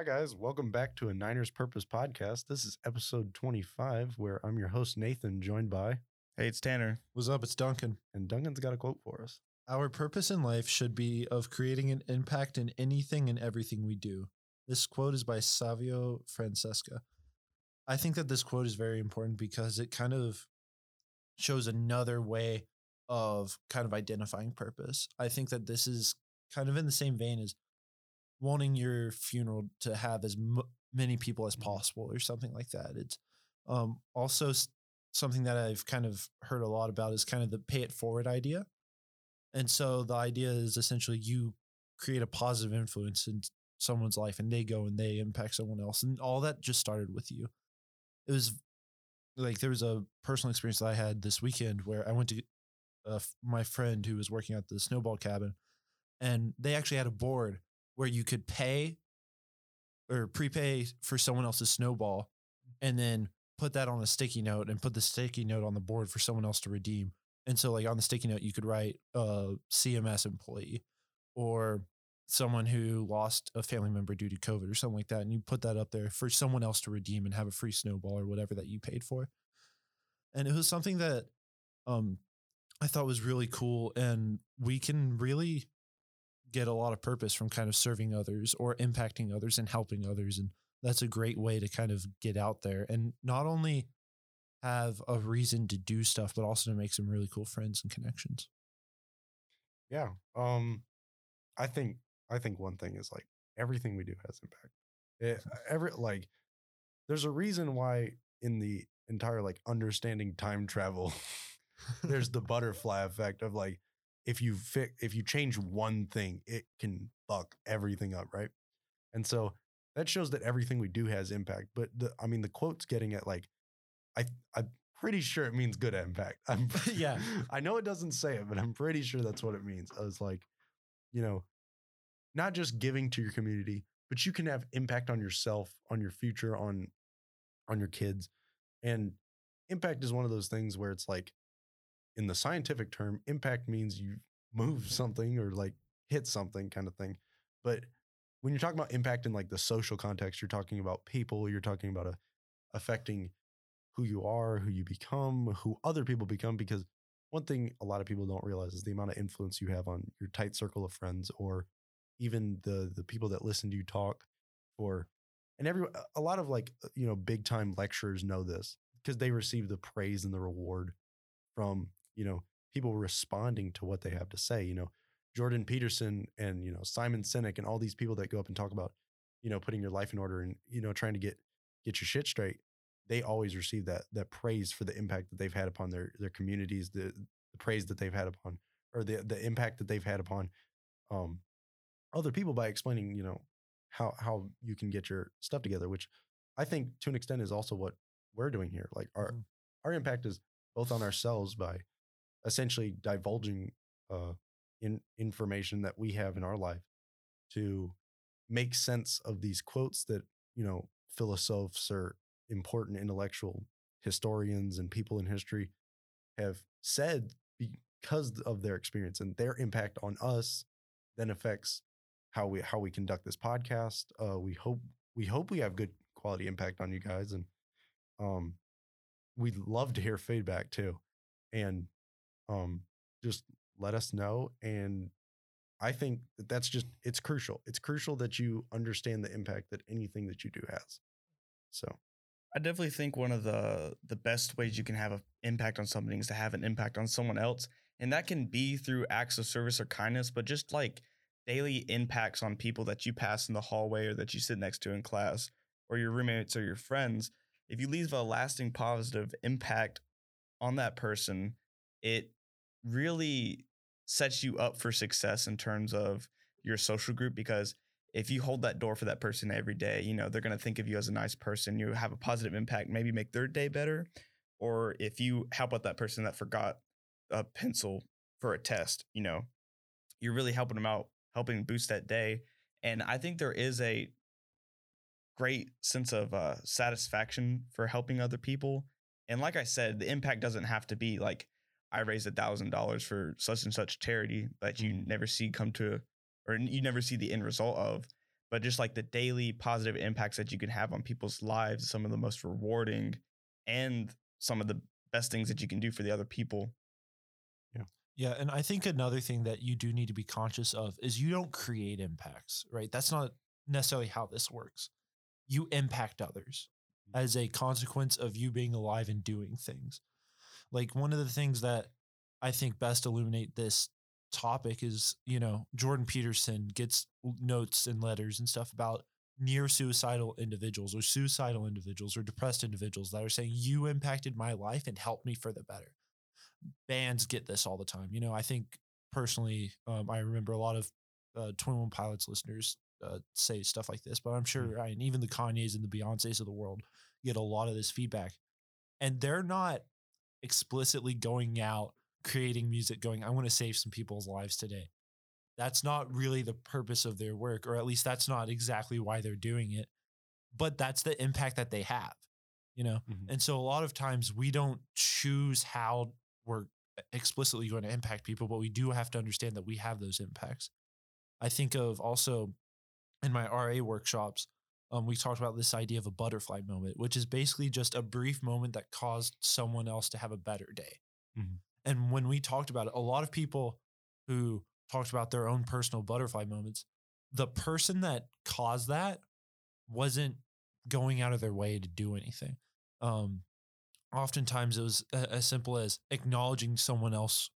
Hi, guys. Welcome back to a Niners Purpose podcast. This is episode 25, where I'm your host, Nathan, joined by, Hey, it's Tanner. What's up? It's Duncan. and Duncan's got a quote for us. Our purpose in life should be of creating an impact in anything and everything we do. This quote is by Savio Fonseca. I think that this quote is very important because it kind of shows another way of kind of identifying purpose. I think that this is kind of in the same vein as wanting your funeral to have as m- many people as possible or something like that. It's um, also s- something that I've kind of heard a lot about is kind of the pay it forward idea. And so the idea is essentially you create a positive influence in someone's life and they go and they impact someone else. And all that just started with you. It was like there was a personal experience that I had this weekend where I went to uh, my friend who was working at the snowball cabin and they actually had a board where you could pay or prepay for someone else's snowball and then put that on a sticky note and put the sticky note on the board for someone else to redeem. And so, like on the sticky note, you could write a CMS employee or someone who lost a family member due to COVID or something like that. And you put that up there for someone else to redeem and have a free snowball or whatever that you paid for. And it was something that um, I thought was really cool. And we can really get a lot of purpose from kind of serving others or impacting others and helping others. And that's a great way to kind of get out there and not only have a reason to do stuff, but also to make some really cool friends and connections. Yeah. Um, I think I think one thing is like everything we do has impact. It, every like, there's a reason why in the entire like understanding time travel, there's the butterfly effect of like if you fit if you change one thing, it can fuck everything up, right? And so that shows that everything we do has impact. But the I mean the quote's getting at like I I'm pretty sure it means good impact. I'm Yeah. I know it doesn't say it, but I'm pretty sure that's what it means. I was like, you know, not just giving to your community, but you can have impact on yourself, on your future, on on your kids. And impact is one of those things where it's like in the scientific term, impact means you move something or like hit something kind of thing. But when you're talking about impact in like the social context, you're talking about people, you're talking about a, affecting who you are, who you become, who other people become. Because one thing a lot of people don't realize is the amount of influence you have on your tight circle of friends or even the the people that listen to you talk or and every a lot of like uh, you know big time lecturers know this because they receive the praise and the reward from you know people responding to what they have to say you know jordan peterson and you know simon sinek and all these people that go up and talk about you know putting your life in order and you know trying to get get your shit straight they always receive that that praise for the impact that they've had upon their their communities the, the praise that they've had upon or the the impact that they've had upon um other people by explaining you know how how you can get your stuff together which i think to an extent is also what we're doing here like our Mhm. our impact is both on ourselves by essentially divulging uh in information that we have in our life to make sense of these quotes that you know philosophers or important intellectual historians and people in history have said because of their experience and their impact on us then affects how we how we conduct this podcast. Uh we hope we hope we have good quality impact on you guys and um we'd love to hear feedback too. And um just let us know and i think that that's just it's crucial. It's crucial that you understand the impact that anything that you do has. So. I definitely think one of the the best ways you can have an impact on something is to have an impact on someone else, and that can be through acts of service or kindness, but just like daily impacts on people that you pass in the hallway or that you sit next to in class, or your roommates or your friends. If you leave a lasting positive impact on that person, it really sets you up for success in terms of your social group because if you hold that door for that person every day, you know, they're going to think of you as a nice person. You have a positive impact, maybe make their day better. Or if you help out that person that forgot a pencil for a test, you know, you're really helping them out, helping boost that day. And I think there is a great sense of uh, satisfaction for helping other people. And like I said, the impact doesn't have to be like I raised a thousand dollars for such and such charity that you mm-hmm. never see come to, or you never see the end result of. but just like the daily positive impacts that you can have on people's lives, some of the most rewarding and some of the best things that you can do for the other people. Yeah, Yeah. and I think another thing that you do need to be conscious of is you don't create impacts, right? That's not necessarily how this works. You impact others mm. as a consequence of you being alive and doing things. Like one of the things that I think best illuminate this topic is, you know, Jordan Peterson gets notes and letters and stuff about near suicidal individuals or suicidal individuals or depressed individuals that are saying you impacted my life and helped me for the better bands get this all the time. You know, I think personally, um, I remember a lot of uh, Twenty One Pilots listeners uh, say stuff like this, but I'm sure, Mm. and even the Kanyes and the Beyonces of the world get a lot of this feedback, and they're not explicitly going out creating music, going, "I want to save some people's lives today." That's not really the purpose of their work, or at least that's not exactly why they're doing it. But that's the impact that they have, you know. Mhm. And so a lot of times we don't choose how we're explicitly going to impact people, but we do have to understand that we have those impacts. I think of also in my RA workshops, um, we talked about this idea of a butterfly moment, which is basically just a brief moment that caused someone else to have a better day. Mhm. And when we talked about it, a lot of people who talked about their own personal butterfly moments, the person that caused that wasn't going out of their way to do anything. Um, oftentimes it was as simple as acknowledging someone else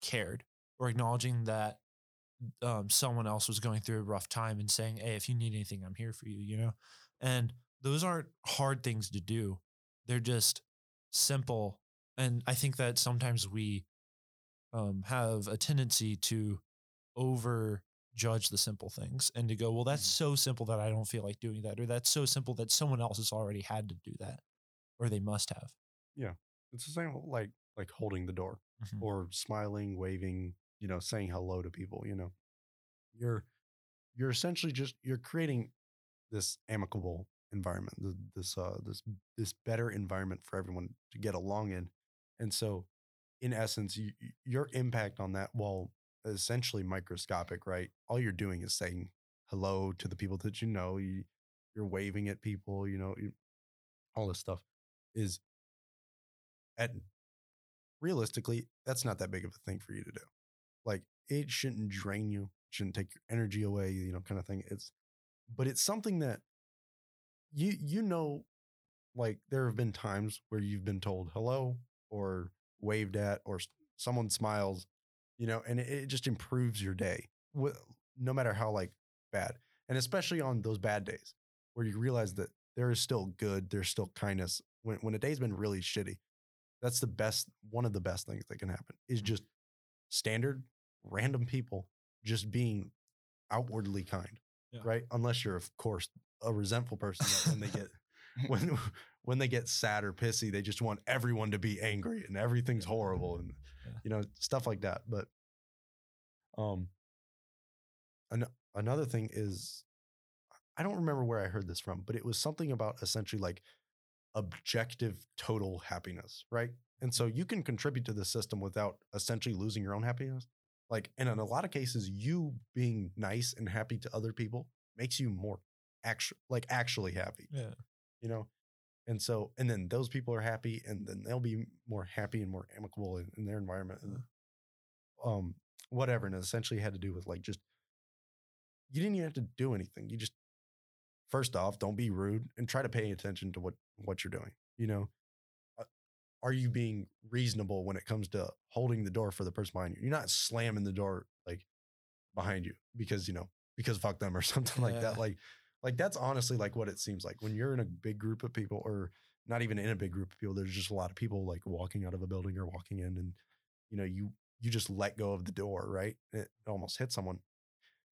cared or acknowledging that um, someone else was going through a rough time and saying, Hey, if you need anything, I'm here for you, you know? And those aren't hard things to do. They're just simple. And I think that sometimes we um, have a tendency to over judge the simple things and to go, well, that's so simple that I don't feel like doing that, or that's so simple that someone else has already had to do that, or they must have. Yeah, it's the same like like holding the door Mhm. or smiling, waving, you know, saying hello to people, you know. You're you're essentially just you're creating this amicable environment, this uh this this better environment for everyone to get along in. And so in essence, you, your impact on that while essentially microscopic, right? All you're doing is saying hello to the people that you know, you you're waving at people, you know, you, all this stuff is at realistically, that's not that big of a thing for you to do. Like it shouldn't drain you, shouldn't take your energy away, you know, kind of thing. It's but it's something that you you know like there have been times where you've been told hello or waved at or someone smiles, you know, and it, it just improves your day. No matter how like bad. And especially on those bad days where you realize that there is still good, there's still kindness. When when a day's been really shitty, that's the best one of the best things that can happen is Mm. just standard random people just being outwardly kind Yeah. right unless you're of course a resentful person when they get when when they get sad or pissy they just want everyone to be angry and everything's horrible and Yeah. you know stuff like that but um an- another thing is i don't remember where i heard this from but it was something about essentially like objective total happiness, right? And so you can contribute to the system without essentially losing your own happiness. Like, and in a lot of cases, you being nice and happy to other people makes you more actual, like actually happy, Yeah. you know? And so, and then those people are happy and then they'll be more happy and more amicable in, in their environment and um, whatever. And it essentially had to do with like just, you didn't even have to do anything. You just, first off, don't be rude and try to pay attention to what what you're doing. You know, are you being reasonable when it comes to holding the door for the person behind you? You're not slamming the door like behind you because you know because fuck them or something like that. Like like that's honestly like what it seems like when you're in a big group of people or not even in a big group of people. There's just a lot of people like walking out of a building or walking in, and you know you you just let go of the door, right? It almost hits someone.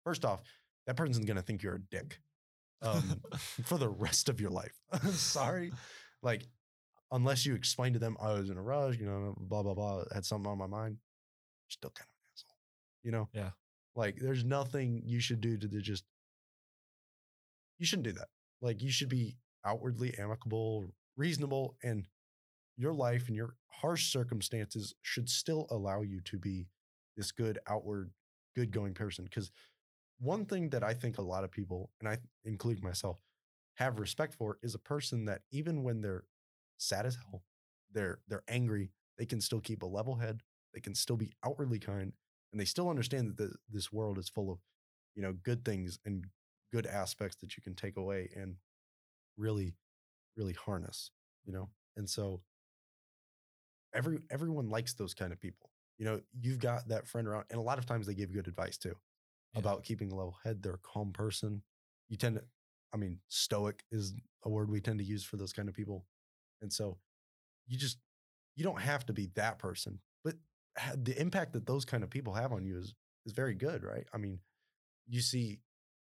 First off, that person's gonna think you're a dick um, for the rest of your life. Sorry. Like, unless you explain to them, I was in a rush, you know, blah, blah, blah, had something on my mind, still kind of an asshole, you know? Yeah. Like, there's nothing you should do to the just, you shouldn't do that. Like, you should be outwardly amicable, reasonable, and your life and your harsh circumstances should still allow you to be this good, outward, good going person. Because one thing that I think a lot of people, and I include myself, have respect for is a person that even when they're sad as hell, they're they're angry, they can still keep a level head, they can still be outwardly kind, and they still understand that the, this world is full of, you know, good things and good aspects that you can take away and really, really harness, you know. And so every everyone likes those kind of people. You know, you've got that friend around, and a lot of times they give good advice too Yeah. about keeping a level head. They're a calm person. You tend to, I mean, stoic is a word we tend to use for those kind of people. And so you just, you don't have to be that person, but the impact that those kind of people have on you is, is very good, right? I mean, you see,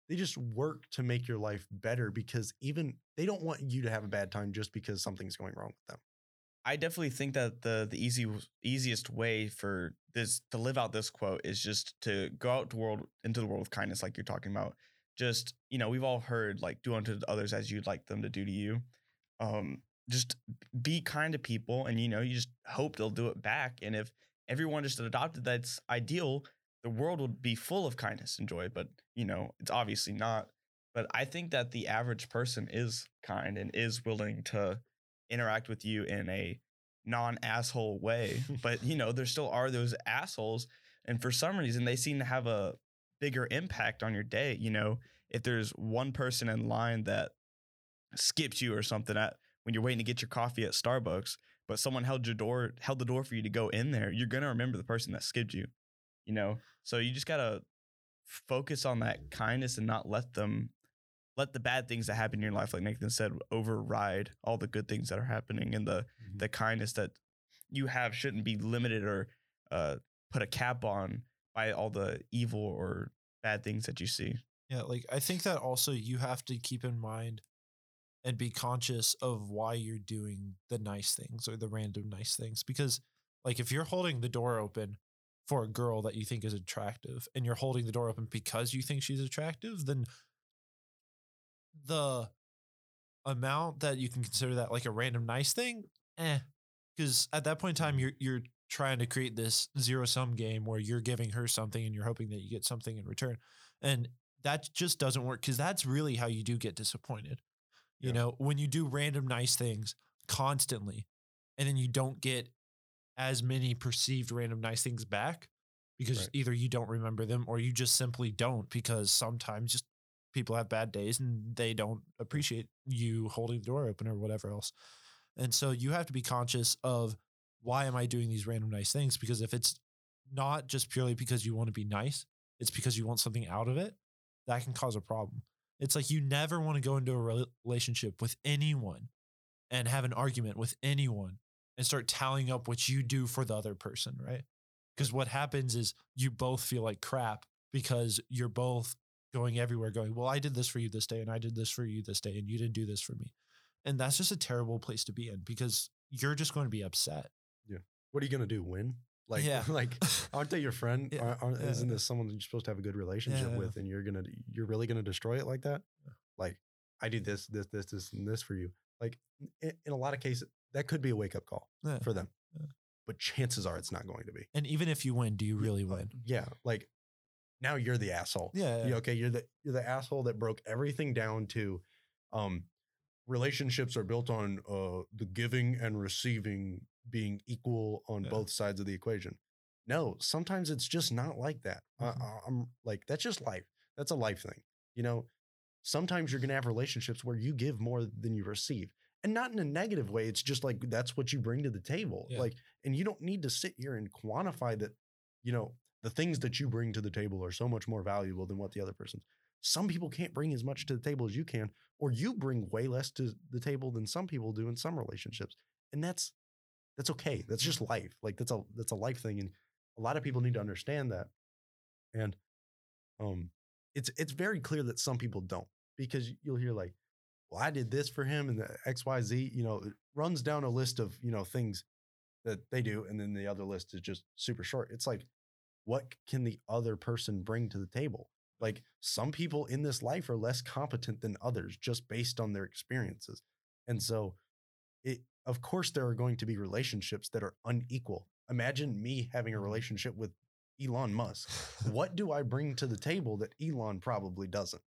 they just work to make your life better because even they don't want you to have a bad time just because something's going wrong with them. I definitely think that the the easy easiest way for this to live out this quote is just to go out to world into the world with kindness, like you're talking about. Just you know, we've all heard like do unto others as you'd like them to do to you. Um, just be kind to people, and you know, you just hope they'll do it back. And if everyone just adopted that's ideal, the world would be full of kindness and joy. But you know, it's obviously not. But I think that the average person is kind and is willing to interact with you in a non asshole way. but you know, there still are those assholes. And for some reason, they seem to have a bigger impact on your day. You know, if there's one person in line that skipped you or something at when you're waiting to get your coffee at Starbucks, but someone held your door, held the door for you to go in there, you're gonna remember the person that skipped you. You know, so you just gotta focus on that kindness and not let them let the bad things that happen in your life, like Nathan said, override all the good things that are happening, and the Mm-hmm. the kindness that you have shouldn't be limited or uh, put a cap on by all the evil or bad things that you see. Yeah, like I think that also you have to keep in mind and be conscious of why you're doing the nice things or the random nice things. Because, like, if you're holding the door open for a girl that you think is attractive and you're holding the door open because you think she's attractive, then the amount that you can consider that like a random nice thing, eh. Because at that point in time, you're you're trying to create this zero sum game where you're giving her something and you're hoping that you get something in return. And that just doesn't work because that's really how you do get disappointed. You Yeah. know, when you do random nice things constantly and then you don't get as many perceived random nice things back because Right. either you don't remember them or you just simply don't because sometimes just people have bad days and they don't appreciate you holding the door open or whatever else. And so you have to be conscious of why am I doing these random nice things? Because if it's not just purely because you want to be nice, it's because you want something out of it, that can cause a problem. It's like you never want to go into a relationship with anyone and have an argument with anyone and start tallying up what you do for the other person, right? Because what happens is you both feel like crap because you're both going everywhere going, well, I did this for you this day and I did this for you this day and you didn't do this for me. And that's just a terrible place to be in because you're just going to be upset. Yeah. What are you gonna do? Win? Like, Yeah. like, aren't they your friend? Yeah, Aren't, aren't- yeah. Isn't this someone that you're supposed to have a good relationship with, and you're gonna, you're really gonna destroy it like that? Like, I do this, this, this, this, and this for you. Like, in, in a lot of cases, that could be a wake up call for them, but chances are it's not going to be. And even if you win, do you really Uh, win? Yeah, like now you're the asshole. Yeah. Yeah, okay, you're the you're the asshole that broke everything down to um relationships are built on uh the giving and receiving being equal on Yeah. both sides of the equation. No, sometimes it's just not like that. Mhm. uh, I'm like that's just life. That's a life thing. You know, sometimes you're going to have relationships where you give more than you receive. And not in a negative way. It's just like that's what you bring to the table. Yeah. Like and you don't need to sit here and quantify that, you know, the things that you bring to the table are so much more valuable than what the other person's. Some people can't bring as much to the table as you can, or you bring way less to the table than some people do in some relationships. And that's that's okay. That's just life. Like that's a that's a life thing. And a lot of people need to understand that. And um it's it's very clear that some people don't because you'll hear like, well, I did this for him and the XYZ, you know, it runs down a list of, you know, things that they do, and then the other list is just super short. It's like, what can the other person bring to the table? Like some people in this life are less competent than others just based on their experiences. And so it of course there are going to be relationships that are unequal. Imagine me having a mm-hmm. relationship with Elon Musk. what do I bring to the table that Elon probably doesn't?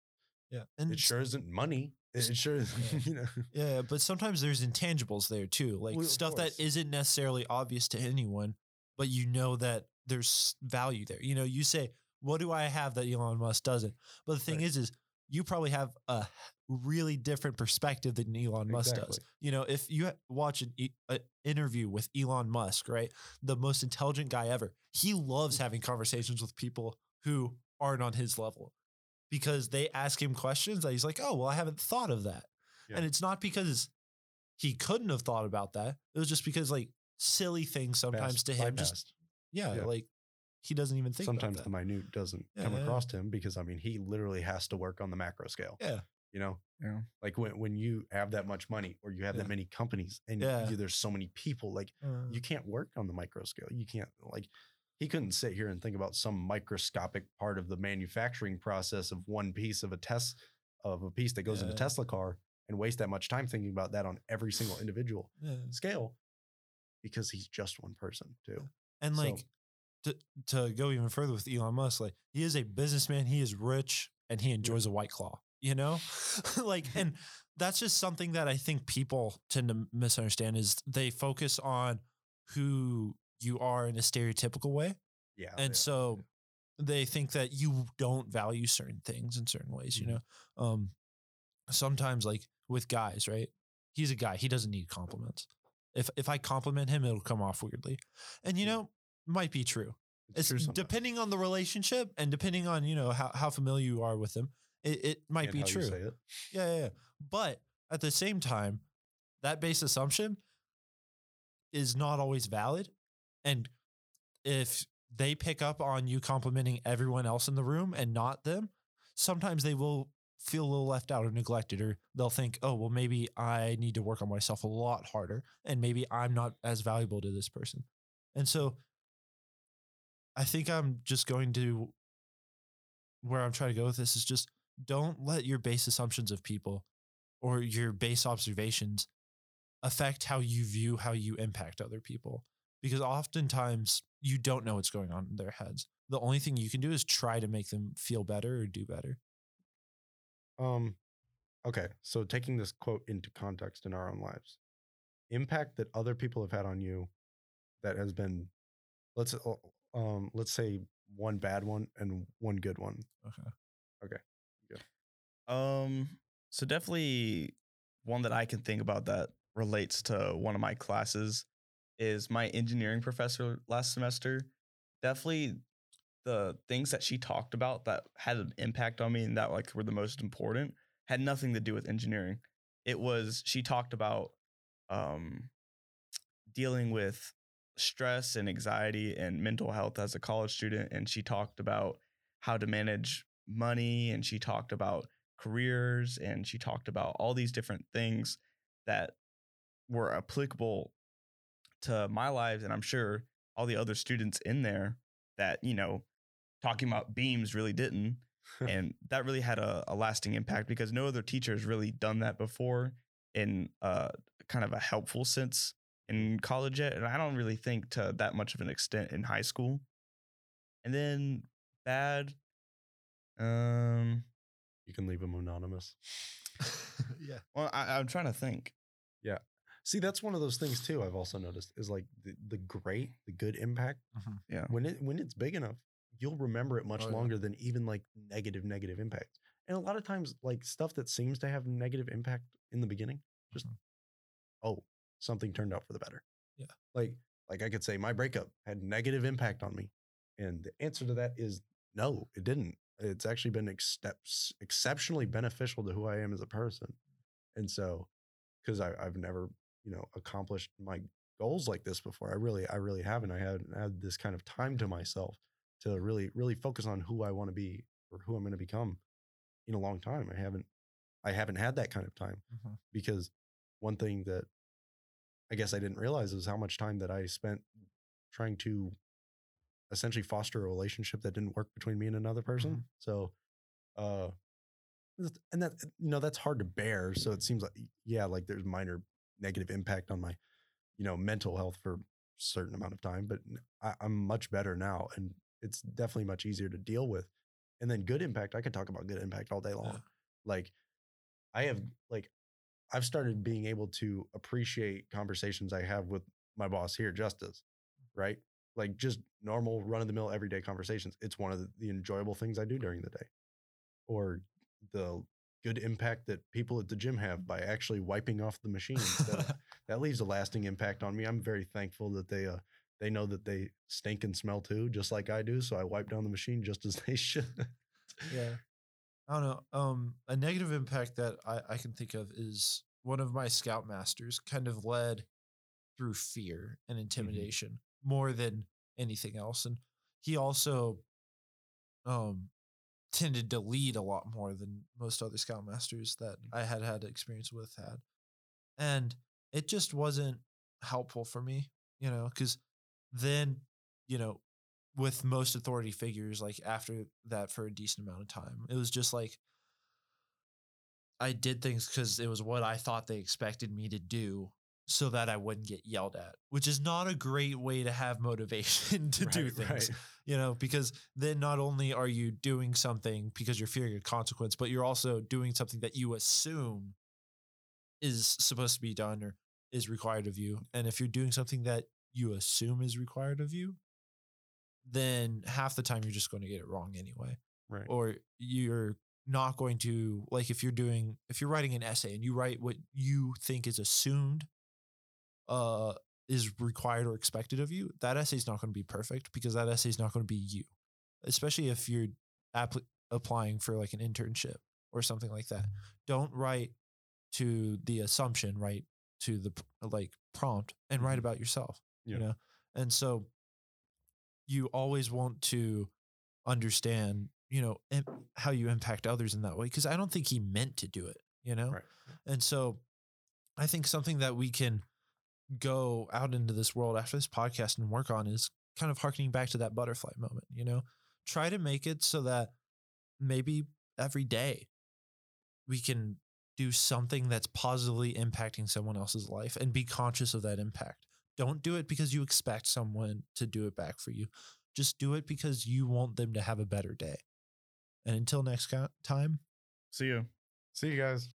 Yeah. And It sure isn't money. It, sure is, Yeah. you know. Yeah, but sometimes there's intangibles there too, like Well, stuff that course. isn't necessarily obvious to anyone, but you know that there's value there. You know, you say, "What do I have that Elon Musk doesn't?" But the thing Right. is, is you probably have a really different perspective than Elon Musk does. You know, if you watch an, e- a interview with Elon Musk, right, the most intelligent guy ever, he loves having conversations with people who aren't on his level because they ask him questions that he's like, "Oh, well, I haven't thought of that." Yeah. And it's not because he couldn't have thought about that. It was just because like silly things sometimes Fast to him just yeah, Yeah. like he doesn't even think Sometimes about the minute doesn't come Yeah, yeah. across to him because I mean he literally has to work on the macro scale. Yeah. You know? Yeah. Like when, when you have that much money or you have Yeah. that many companies and Yeah. you, there's so many people, like Uh, you can't work on the micro scale. You can't like he couldn't sit here and think about some microscopic part of the manufacturing process of one piece of a test of a piece that goes in a Tesla car and waste that much time thinking about that on every single individual yeah. scale because he's just one person too. And So- like to to go even further with Elon Musk, like he is a businessman, he is rich, and he enjoys a white claw. You know, like, and that's just something that I think people tend to misunderstand is they focus on who you are in a stereotypical way, Yeah. and yeah. so they think that you don't value certain things in certain ways. You know, um, sometimes like with guys, right? He's a guy; he doesn't need compliments. If if I compliment him, it'll come off weirdly, and you know, might be true. it's It's true depending on the relationship and depending on you know how, how familiar you are with them, It, it might And be true. say it. Yeah, yeah, yeah. But at the same time, that base assumption is not always valid. And if they pick up on you complimenting everyone else in the room and not them, sometimes they will feel a little left out or neglected, or they'll think, oh, well, maybe I need to work on myself a lot harder, and maybe I'm not as valuable to this person. And so I think I'm just going to where I'm trying to go with this is just don't let your base assumptions of people or your base observations affect how you view how you impact other people because oftentimes you don't know what's going on in their heads the only thing you can do is try to make them feel better or do better Um, okay. So taking this quote into context in our own lives, impact that other people have had on you that has been, let's, uh, um, let's say one bad one and one good one. okay Um, so definitely one that I can think about that relates to one of my classes is my engineering professor last semester. Definitely the things that she talked about that had an impact on me and that like were the most important had nothing to do with engineering. It was she talked about um dealing with stress and anxiety and mental health as a college student and she talked about how to manage money and she talked about careers and she talked about all these different things that were applicable to my lives and I'm sure all the other students in there that you know talking about beams really didn't. And that really had a, a lasting impact because no other teacher has really done that before in uh, kind of a helpful sense in college yet and I don't really think to that much of an extent in high school and then bad um You can leave them anonymous. yeah well, I, I'm trying to think. Yeah. See, that's one of those things too. I've also noticed is like the, the great, the good impact. Mhm. Yeah. When it when it's big enough, you'll remember it much Oh, yeah. longer than even like negative negative impact. And a lot of times, like stuff that seems to have negative impact in the beginning, just Mhm. oh, something turned out for the better. Yeah. Like like I could say my breakup had negative impact on me, and the answer to that is no, it didn't. It's actually been ex- exceptionally beneficial to who I am as a person, and so because I I've never you know accomplished my goals like this before. I really I really haven't. I haven't had this kind of time to myself to really really focus on who I want to be or who I'm going to become in a long time. I haven't I haven't had that kind of time Mhm. because one thing that I guess I didn't realize is how much time that I spent trying to essentially foster a relationship that didn't work between me and another person. Mhm. So, uh, and that you know that's hard to bear. So it seems like yeah, like there's minor negative impact on my you know mental health for a certain amount of time, but I'm much better now, and it's definitely much easier to deal with. And then good impact, I could talk about good impact all day long. Yeah. Like I have like I've started being able to appreciate conversations I have with my boss here, Justice, right? Like just normal run of the mill everyday conversations. It's one of the, the enjoyable things I do during the day. Or the good impact that people at the gym have by actually wiping off the machine. of- that leaves a lasting impact on me. I'm very thankful that they uh they know that they stink and smell too, just like I do. So I wipe down the machine just as they should. yeah. I don't know. Um, a negative impact that I, I can think of is one of my scoutmasters kind of led through fear and intimidation more than anything else. And he also um tended to lead a lot more than most other scoutmasters that I had had experience with had. And it just wasn't helpful for me, you know, because then, you know, with most authority figures, like after that for a decent amount of time, it was just like I did things because it was what I thought they expected me to do so that I wouldn't get yelled at, which is not a great way to have motivation to do things right. you know, because then not only are you doing something because you're fearing a consequence, but you're also doing something that you assume is supposed to be done or is required of you. And if you're doing something that you assume is required of you, then half the time you're just going to get it wrong anyway. Right. Or you're not going to, like, if you're doing, if you're writing an essay and you write what you think is assumed, uh, is required or expected of you, that essay is not going to be perfect because that essay is not going to be you, especially if you're appli applying for like an internship or something like that. Don't write to the assumption, write to the like prompt and write Mhm. about yourself, Yeah. you know? And so you always want to understand, you know, how you impact others in that way. Cause I don't think he meant to do it, you know? Right. And so I think something that we can go out into this world after this podcast and work on is kind of harkening back to that butterfly moment, you know? Try to make it so that maybe every day we can do something that's positively impacting someone else's life and be conscious of that impact. Don't do it because you expect someone to do it back for you. Just do it because you want them to have a better day. And until next time, See you. See you guys.